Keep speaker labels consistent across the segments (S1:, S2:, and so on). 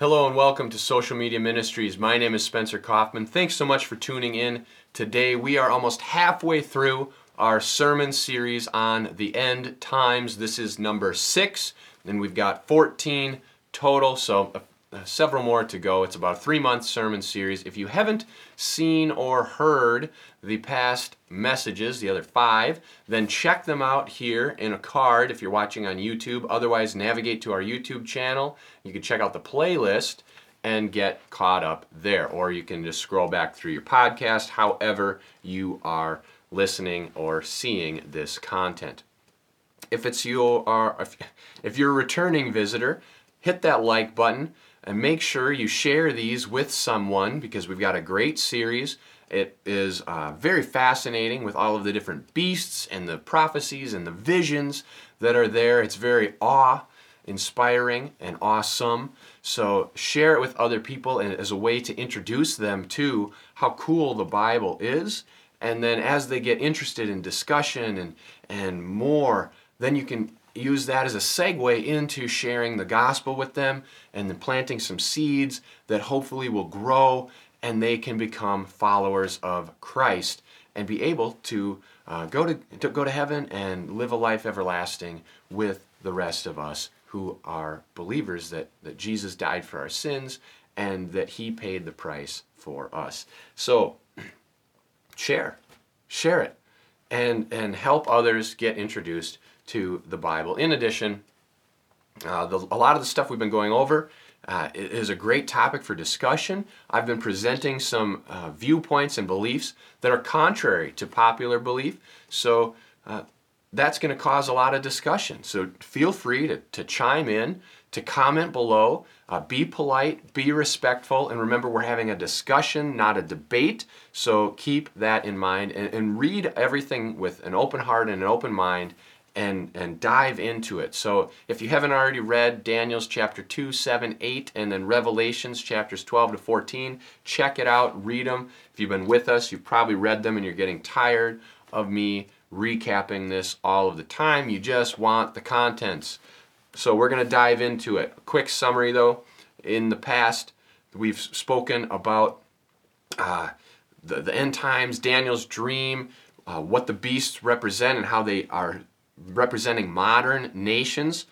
S1: Hello and welcome to Social Media Ministries. My name is Spencer Kaufman. Thanks so much for tuning in today. We are almost halfway through our sermon series on the end times. This is number six, and we've got 14 total, so Uh, several more to go. It's about a three month sermon series. If you haven't seen or heard the past messages, the other five, then check them out here in a card if you're watching on YouTube. Otherwise, navigate to our YouTube channel. You can check out the playlist and get caught up there. Or you can just scroll back through your podcast, however you are listening or seeing this content. If it's you are if, if you're a returning visitor, hit that like button and make sure you share these with someone because we've got a great series it is uh, very fascinating with all of the different beasts and the prophecies and the visions that are there. It's very awe inspiring and awesome. So share it with other people and as a way to introduce them to how cool the Bible is. And then as they get interested in discussion and, and more, then you can use that as a segue into sharing the gospel with them and then planting some seeds that hopefully will grow and they can become followers of Christ and be able to uh, go to, to go to heaven and live a life everlasting with the rest of us who are believers that, that Jesus died for our sins and that he paid the price for us. So share, share it, and and help others get introduced to the Bible. In addition, uh, the, a lot of the stuff we've been going over uh, is a great topic for discussion. I've been presenting some uh, viewpoints and beliefs that are contrary to popular belief. So uh, that's going to cause a lot of discussion. So feel free to, to chime in, to comment below. Uh, be polite, be respectful, and remember we're having a discussion, not a debate. So keep that in mind and, and read everything with an open heart and an open mind and and dive into it. So if you haven't already read Daniel's chapter 2, 7, 8 and then Revelations chapters 12 to 14, check it out, read them. If you've been with us, you've probably read them and you're getting tired of me recapping this all of the time. You just want the contents. So we're going to dive into it. A quick summary though, in the past we've spoken about uh, the, the end times, Daniel's dream, uh, what the beasts represent and how they are representing modern nations,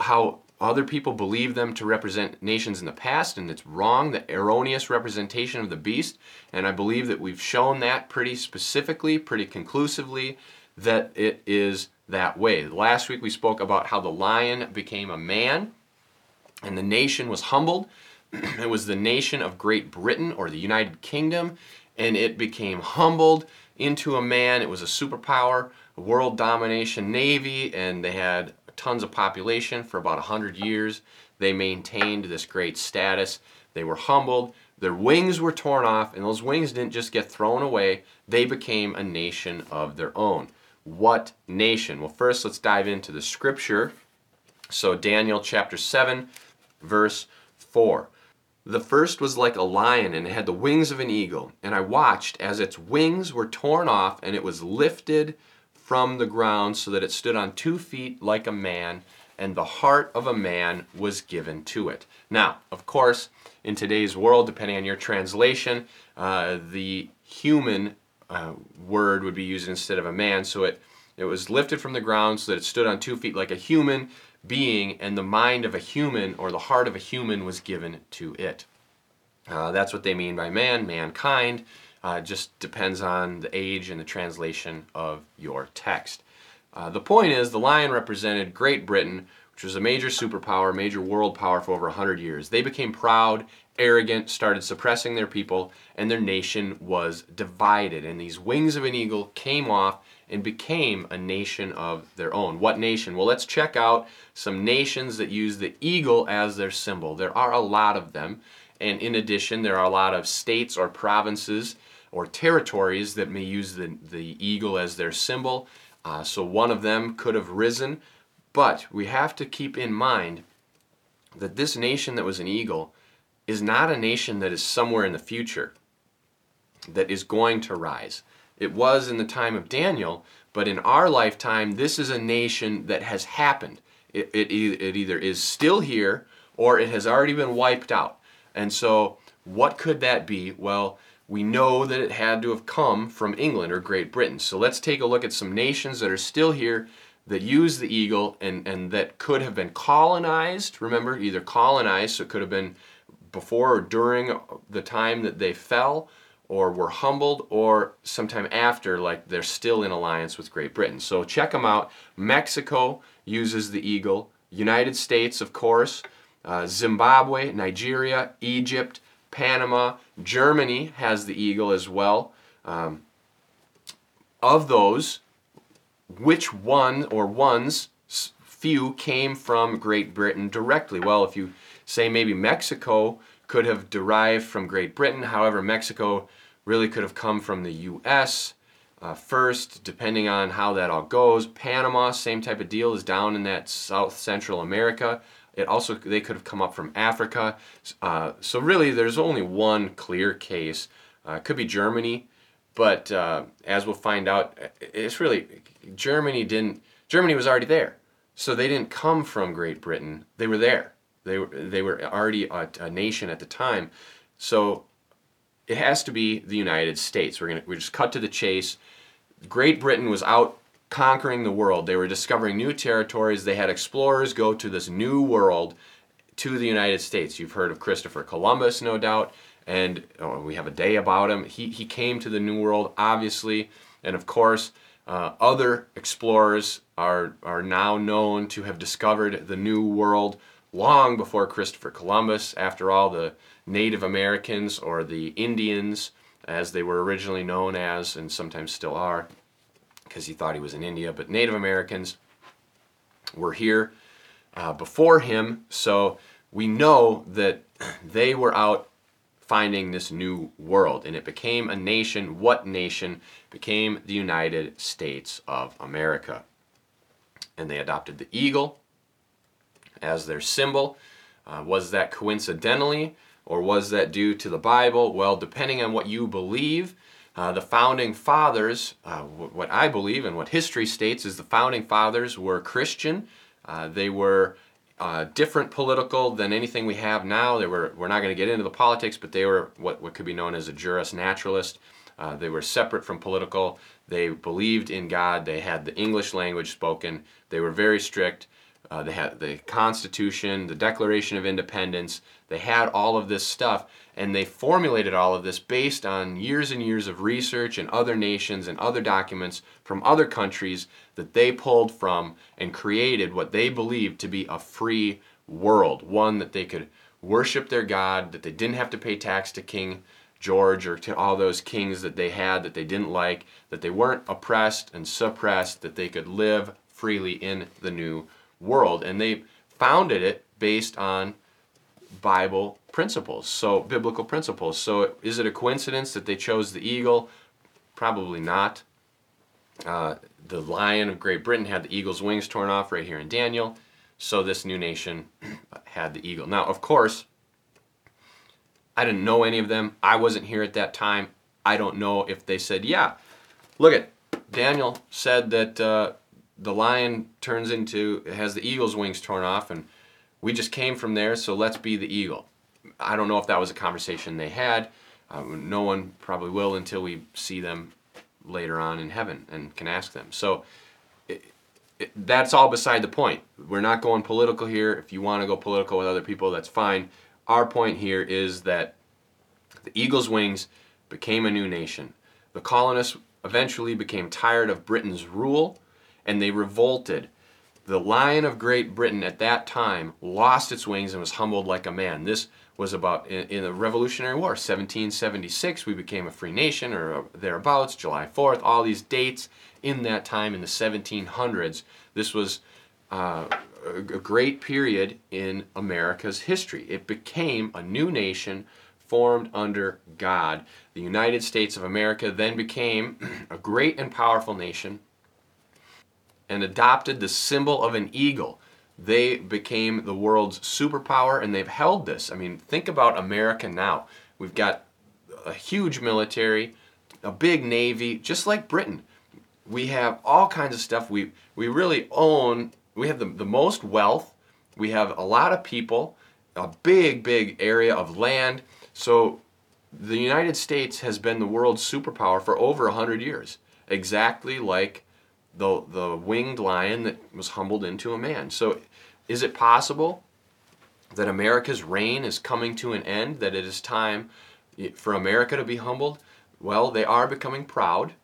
S1: how other people believe them to represent nations in the past, and it's wrong, the erroneous representation of the beast. And I believe that we've shown that pretty specifically, pretty conclusively, that it is that way. Last week we spoke about how the lion became a man and the nation was humbled. it was the nation of Great Britain or the United Kingdom, and it became humbled into a man. It was a superpower world domination navy and they had tons of population for about 100 years. They maintained this great status. They were humbled. Their wings were torn off, and those wings didn't just get thrown away, they became a nation of their own. What nation? Well, first let's dive into the scripture. So, Daniel chapter 7, verse 4. The first was like a lion, and it had the wings of an eagle. And I watched as its wings were torn off, and it was lifted from the ground so that it stood on two feet like a man, and the heart of a man was given to it. Now, of course, in today's world, depending on your translation, uh, the human uh, word would be used instead of a man. So it, it was lifted from the ground so that it stood on two feet like a human being, and the mind of a human or the heart of a human was given to it. Uh, that's what they mean by man, mankind. Uh, just depends on the age and the translation of your text. Uh, the point is, the lion represented Great Britain, which was a major superpower, major world power for over 100 years. They became proud, arrogant, started suppressing their people, and their nation was divided. And these wings of an eagle came off and became a nation of their own. What nation? Well, let's check out some nations that use the eagle as their symbol. There are a lot of them. And in addition, there are a lot of states or provinces or territories that may use the, the eagle as their symbol. Uh, so one of them could have risen. But we have to keep in mind that this nation that was an eagle is not a nation that is somewhere in the future that is going to rise. It was in the time of Daniel, but in our lifetime, this is a nation that has happened. It, it, it either is still here or it has already been wiped out. And so, what could that be? Well, we know that it had to have come from England or Great Britain. So let's take a look at some nations that are still here that use the eagle and, and that could have been colonized. Remember, either colonized, so it could have been before or during the time that they fell, or were humbled, or sometime after, like they're still in alliance with Great Britain. So check them out. Mexico uses the eagle, United States, of course, uh, Zimbabwe, Nigeria, Egypt, Panama, Germany has the eagle as well. Um, of those, which one or ones, few came from Great Britain directly? Well, if you say maybe Mexico could have derived from Great Britain, however, Mexico really could have come from the U.S. Uh, first, depending on how that all goes. Panama, same type of deal, is down in that South Central America. It also they could have come up from Africa. Uh, so really, there's only one clear case. Uh, it could be Germany, but uh, as we'll find out, it's really Germany didn't. Germany was already there, so they didn't come from Great Britain. They were there. They were they were already a, a nation at the time. So it has to be the United States. We're gonna we just cut to the chase. Great Britain was out conquering the world. They were discovering new territories. They had explorers go to this new world to the United States. You've heard of Christopher Columbus, no doubt, and oh, we have a day about him. He, he came to the New World, obviously, and of course, uh, other explorers are, are now known to have discovered the New World long before Christopher Columbus. After all, the Native Americans or the Indians, as they were originally known as, and sometimes still are, because he thought he was in India, but Native Americans were here uh, before him, so we know that they were out finding this new world, and it became a nation. What nation became the United States of America? And they adopted the eagle as their symbol. Uh, was that coincidentally, or was that due to the Bible? Well, depending on what you believe, uh, the founding fathers, uh, what I believe and what history states, is the founding fathers were Christian. Uh, they were uh, different political than anything we have now. They were, we're not going to get into the politics, but they were what, what could be known as a juris naturalist. Uh, they were separate from political. They believed in God. They had the English language spoken. They were very strict. Uh, they had the Constitution, the Declaration of Independence. They had all of this stuff, and they formulated all of this based on years and years of research and other nations and other documents from other countries that they pulled from and created what they believed to be a free world, one that they could worship their God, that they didn't have to pay tax to King George or to all those kings that they had that they didn't like, that they weren't oppressed and suppressed, that they could live freely in the new world. And they founded it based on Bible principles, so biblical principles. So is it a coincidence that they chose the eagle? Probably not. Uh, the lion of Great Britain had the eagle's wings torn off right here in Daniel. So this new nation had the eagle. Now, of course, I didn't know any of them. I wasn't here at that time. I don't know if they said, yeah, look at Daniel said that uh, the lion turns into has the eagle's wings torn off and we just came from there so let's be the eagle. I don't know if that was a conversation they had. Uh, no one probably will until we see them later on in heaven and can ask them. So that's all beside the point. We're not going political here. If you want to go political with other people that's fine. Our point here is that the eagle's wings became a new nation. The colonists eventually became tired of britain's rule and they revolted. The Lion of Great Britain at that time lost its wings and was humbled like a man. This was about in, in, the Revolutionary War, 1776. We became a free nation, or thereabouts, July 4th. All these dates in that time in the 1700s. This was uh, a great period in America's history. It became a new nation formed under God. The United States of America then became a great and powerful nation and adopted the symbol of an eagle. They became the world's superpower and they've held this. I mean, think about America now. We've got a huge military, a big navy, just like Britain. We have all kinds of stuff. We, we really own, we have the, the most wealth, we have a lot of people, a big, big area of land. So the United States has been the world's superpower for over 100 years, exactly like the, the winged lion that was humbled into a man. So is it possible that America's reign is coming to an end, that it is time for America to be humbled? Well, they are becoming proud.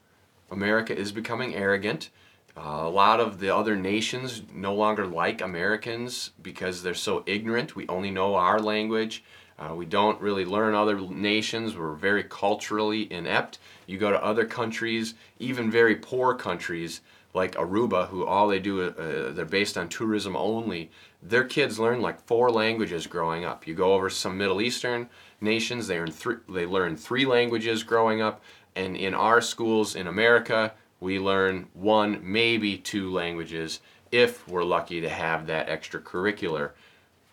S1: America is becoming arrogant. Uh, a lot of the other nations no longer like Americans because they're so ignorant. We only know our language. Uh, we don't really learn other nations. We're very culturally inept. You go to other countries, even very poor countries like Aruba, who all they do, uh, they're based on tourism only. Their kids learn like four languages growing up. You go over some Middle Eastern nations, they learn, three, they learn three languages growing up. And in our schools in America, we learn one, maybe two languages if we're lucky to have that extracurricular.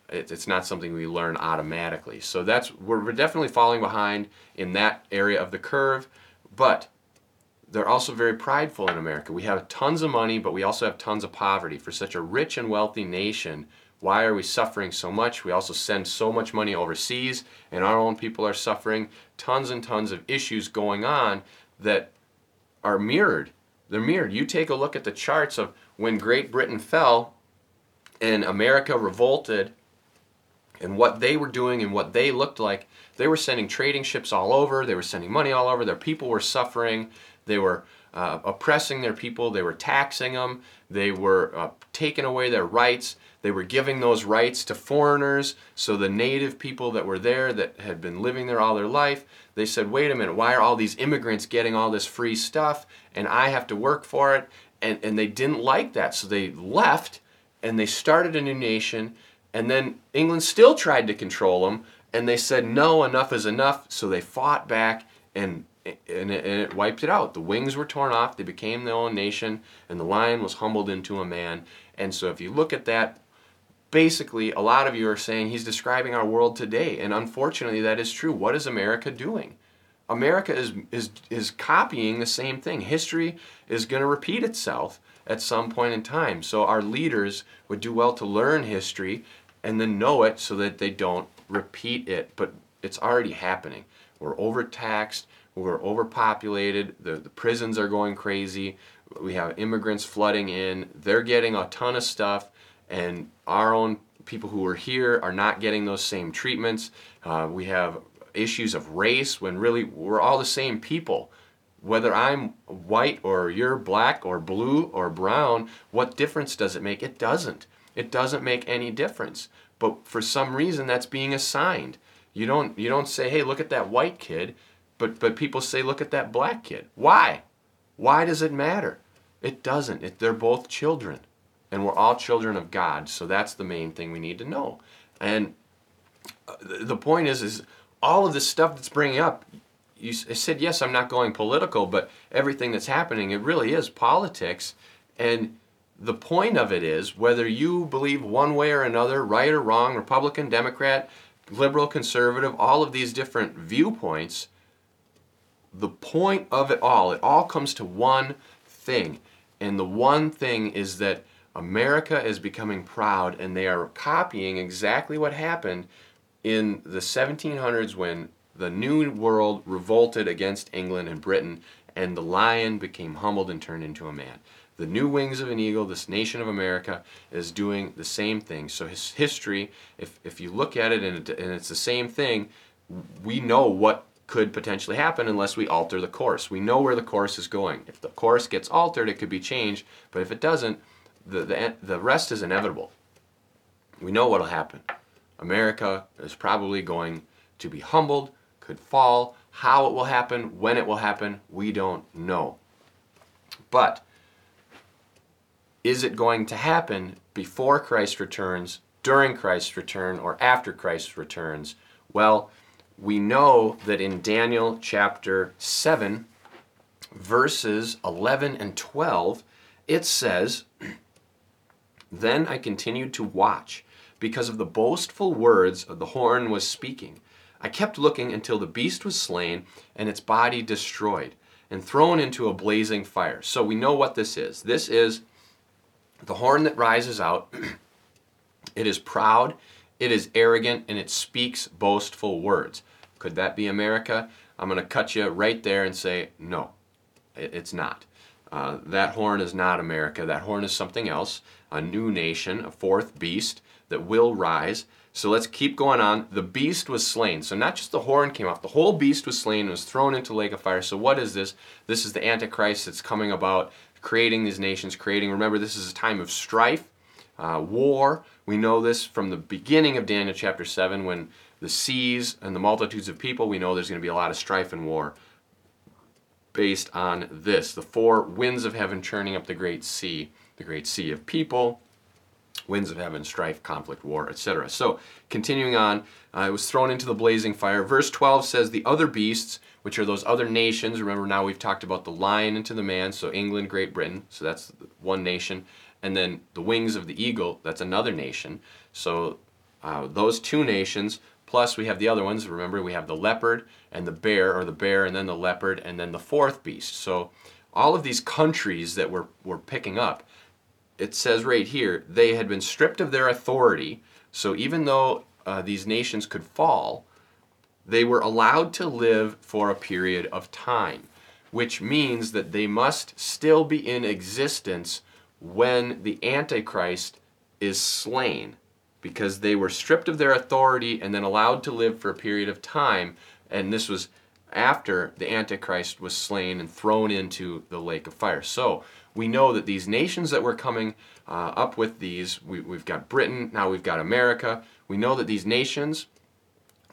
S1: It's not something we learn automatically. So that's we're definitely falling behind in that area of the curve, but they're also very prideful in America. We have tons of money, but we also have tons of poverty. For such a rich and wealthy nation, why are we suffering so much? We also send so much money overseas, and our own people are suffering. Tons and tons of issues going on that are mirrored they're mirrored. You take a look at the charts of when Great Britain fell and America revolted and what they were doing and what they looked like. They were sending trading ships all over, they were sending money all over, their people were suffering, they were uh, oppressing their people, they were taxing them, they were uh, taking away their rights, they were giving those rights to foreigners. So the native people that were there that had been living there all their life, they said, wait a minute, why are all these immigrants getting all this free stuff and I have to work for it? And, and they didn't like that. So they left and they started a new nation. And then England still tried to control them. And they said, no, enough is enough. So they fought back and and it, and it, wiped it out. The wings were torn off, they became their own nation, and the lion was humbled into a man. And so, if you look at that basically, a lot of you are saying he's describing our world today. And unfortunately, that is true. What is America doing? America is, is, is copying the same thing. History is going to repeat itself at some point in time. So our leaders would do well to learn history and then know it so that they don't repeat it. But it's already happening. We're overtaxed, we're overpopulated, the, the prisons are going crazy, we have immigrants flooding in, they're getting a ton of stuff and our own people who are here are not getting those same treatments. Uh, we have issues of race when really we're all the same people. Whether I'm white or you're black or blue or brown, what difference does it make? It doesn't. It doesn't make any difference. But for some reason, that's being assigned. You don't you don't say, "Hey, look at that white kid," but but people say, "Look at that black kid." Why? Why does it matter? It doesn't. It, they're both children and we're all children of God. So that's the main thing we need to know. And uh, the point is, is all of this stuff that's bringing up. You said yes, I'm not going political, but everything that's happening, it really is politics. And the point of it is whether you believe one way or another, right or wrong, Republican, Democrat, liberal, conservative, all of these different viewpoints. The point of it all, it all comes to one thing. And the one thing is that America is becoming proud and they are copying exactly what happened in the 1700s when the New World revolted against England and Britain and the lion became humbled and turned into a man. The new wings of an eagle, this nation of America, is doing the same thing. So his history, if, if you look at it and, it and it's the same thing, we know what could potentially happen unless we alter the course. We know where the course is going. If the course gets altered, it could be changed, but if it doesn't, the, the, the rest is inevitable. We know what will happen. America is probably going to be humbled, could fall. How it will happen, when it will happen, we don't know. But is it going to happen before Christ returns, during Christ's return, or after Christ returns? Well, we know that in Daniel chapter 7, verses 11 and 12, it says, then I continued to watch, because of the boastful words the horn was speaking. I kept looking until the beast was slain and its body destroyed and thrown into a blazing fire. So we know what this is. This is the horn that rises out. it is proud, it is arrogant, and it speaks boastful words. Could that be America? I'm going to cut you right there and say, no, it's not. Uh, that horn is not America. That horn is something else, a new nation, a fourth beast that will rise. So let's keep going on. The beast was slain. So not just the horn came off, the whole beast was slain and was thrown into lake of fire. So what is this? This is the Antichrist that's coming about, creating these nations, creating, remember, this is a time of strife, uh, war. We know this from the beginning of Daniel chapter 7 when the seas and the multitudes of people, we know there's going to be a lot of strife and war based on this the four winds of heaven churning up the great sea, the great sea of people, winds of heaven, strife, conflict, war, etc. So, continuing on, uh, it was thrown into the blazing fire. Verse 12 says, The other beasts, which are those other nations, remember now we've talked about the lion into the man, so England, Great Britain, so that's one nation, and then the wings of the eagle, that's another nation. So, uh, those two nations Plus, we have the other ones. Remember, we have the leopard and the bear, or the bear and then the leopard, and then the fourth beast. So, all of these countries that we're, we're picking up, it says right here, they had been stripped of their authority. So, even though uh, these nations could fall, they were allowed to live for a period of time, which means that they must still be in existence when the Antichrist is slain because they were stripped of their authority and then allowed to live for a period of time. And this was after the Antichrist was slain and thrown into the lake of fire. So we know that these nations that were coming uh, up with these, we, we've got Britain, now we've got America. We know that these nations,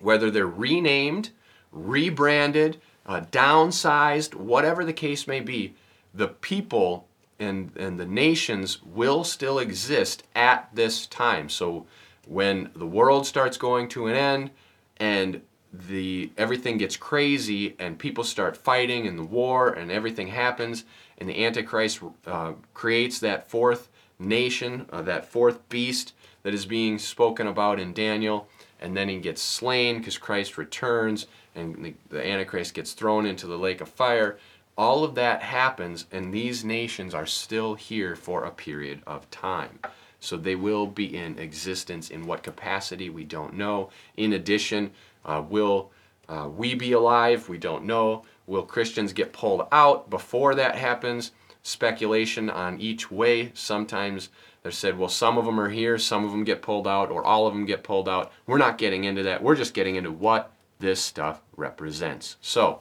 S1: whether they're renamed, rebranded, uh, downsized, whatever the case may be, the people and, and the nations will still exist at this time. So when the world starts going to an end and the everything gets crazy and people start fighting and the war and everything happens and the antichrist uh, creates that fourth nation uh, that fourth beast that is being spoken about in daniel and then he gets slain because christ returns and the, the antichrist gets thrown into the lake of fire all of that happens and these nations are still here for a period of time so they will be in existence. In what capacity, we don't know. In addition, uh, will uh, we be alive? We don't know. Will Christians get pulled out before that happens? Speculation on each way. Sometimes they're said, well, some of them are here, some of them get pulled out, or all of them get pulled out. We're not getting into that. We're just getting into what this stuff represents. So,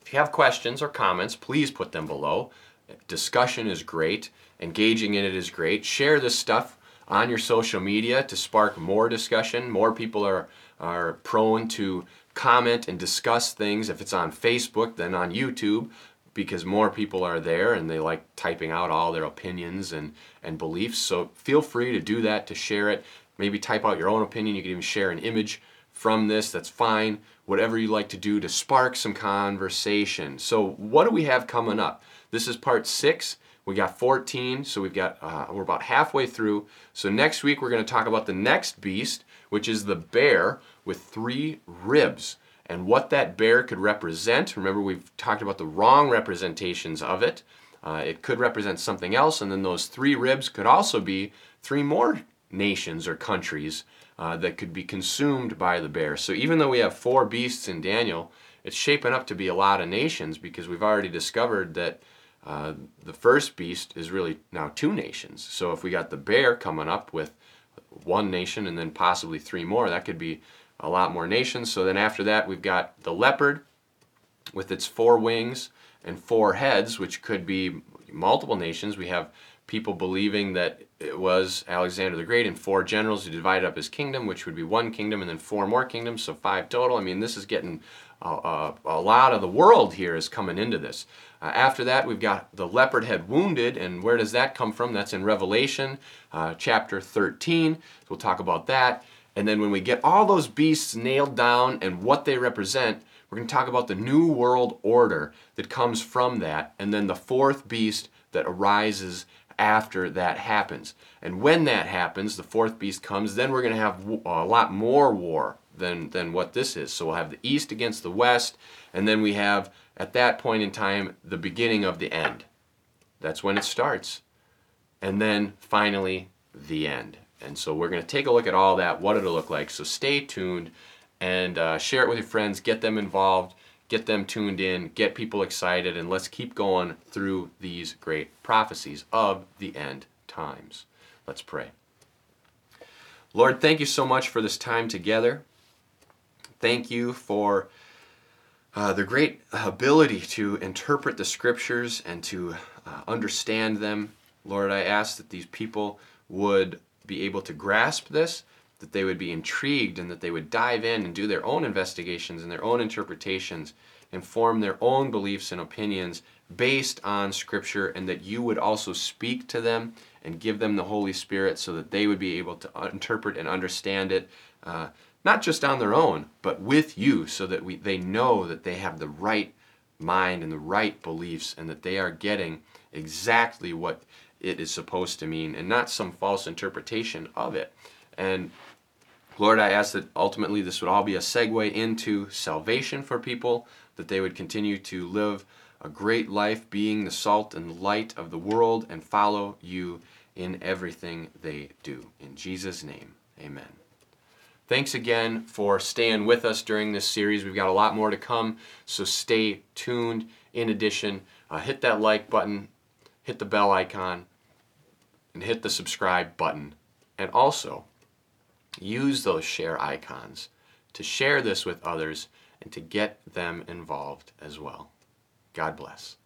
S1: if you have questions or comments, please put them below. Discussion is great engaging in it is great. Share this stuff on your social media to spark more discussion. More people are, are prone to comment and discuss things if it's on Facebook than on YouTube because more people are there and they like typing out all their opinions and, and beliefs. So feel free to do that, to share it. Maybe type out your own opinion. You can even share an image from this. That's fine. Whatever you like to do to spark some conversation. So, what do we have coming up? This is part six. We got 14, so we've got uh, we're about halfway through. So next week we're going to talk about the next beast, which is the bear with three ribs, and what that bear could represent. Remember, we've talked about the wrong representations of it. Uh, it could represent something else, and then those three ribs could also be three more nations or countries uh, that could be consumed by the bear. So even though we have four beasts in Daniel, it's shaping up to be a lot of nations because we've already discovered that uh, the first beast is really now two nations. So if we got the bear coming up with one nation and then possibly three more, that could be a lot more nations. So then after that, we've got the leopard with its four wings and four heads, which could be multiple nations. We have people believing that it was Alexander the Great and four generals who divided up his kingdom, which would be one kingdom and then four more kingdoms, so five total. I mean, this is getting a, a, a lot of the world here is coming into this. Uh, after that, we've got the leopard head wounded, and where does that come from? That's in Revelation uh, chapter 13. So we'll talk about that. And then when we get all those beasts nailed down and what they represent, we're going to talk about the new world order that comes from that, and then the fourth beast that arises after that happens. And when that happens, the fourth beast comes, then we're going to have a lot more war than, than what this is. So we'll have the east against the west, and then we have at that point in time the beginning of the end. That's when it starts. And then finally, the end. And so we're going to take a look at all that, what it'll look like. So stay tuned and uh, share it with your friends, get them involved, get them tuned in, get people excited, and let's keep going through these great prophecies of the end times. Let's pray. Lord, thank you so much for this time together. Thank you for uh, the great ability to interpret the scriptures and to uh, understand them. Lord, I ask that these people would be able to grasp this, that they would be intrigued, and that they would dive in and do their own investigations and their own interpretations and form their own beliefs and opinions based on Scripture, and that you would also speak to them and give them the Holy Spirit so that they would be able to interpret and understand it. Uh, not just on their own, but with you, so that we, they know that they have the right mind and the right beliefs, and that they are getting exactly what it is supposed to mean, and not some false interpretation of it. And Lord, I ask that ultimately this would all be a segue into salvation for people, that they would continue to live a great life being the salt and light of the world and follow you in everything they do. In Jesus' name, amen. Thanks again for staying with us during this series. We've got a lot more to come, so stay tuned. In addition, uh, hit that like button, hit the bell icon, and hit the subscribe button. And also, use those share icons to share this with others and to get them involved as well. God bless.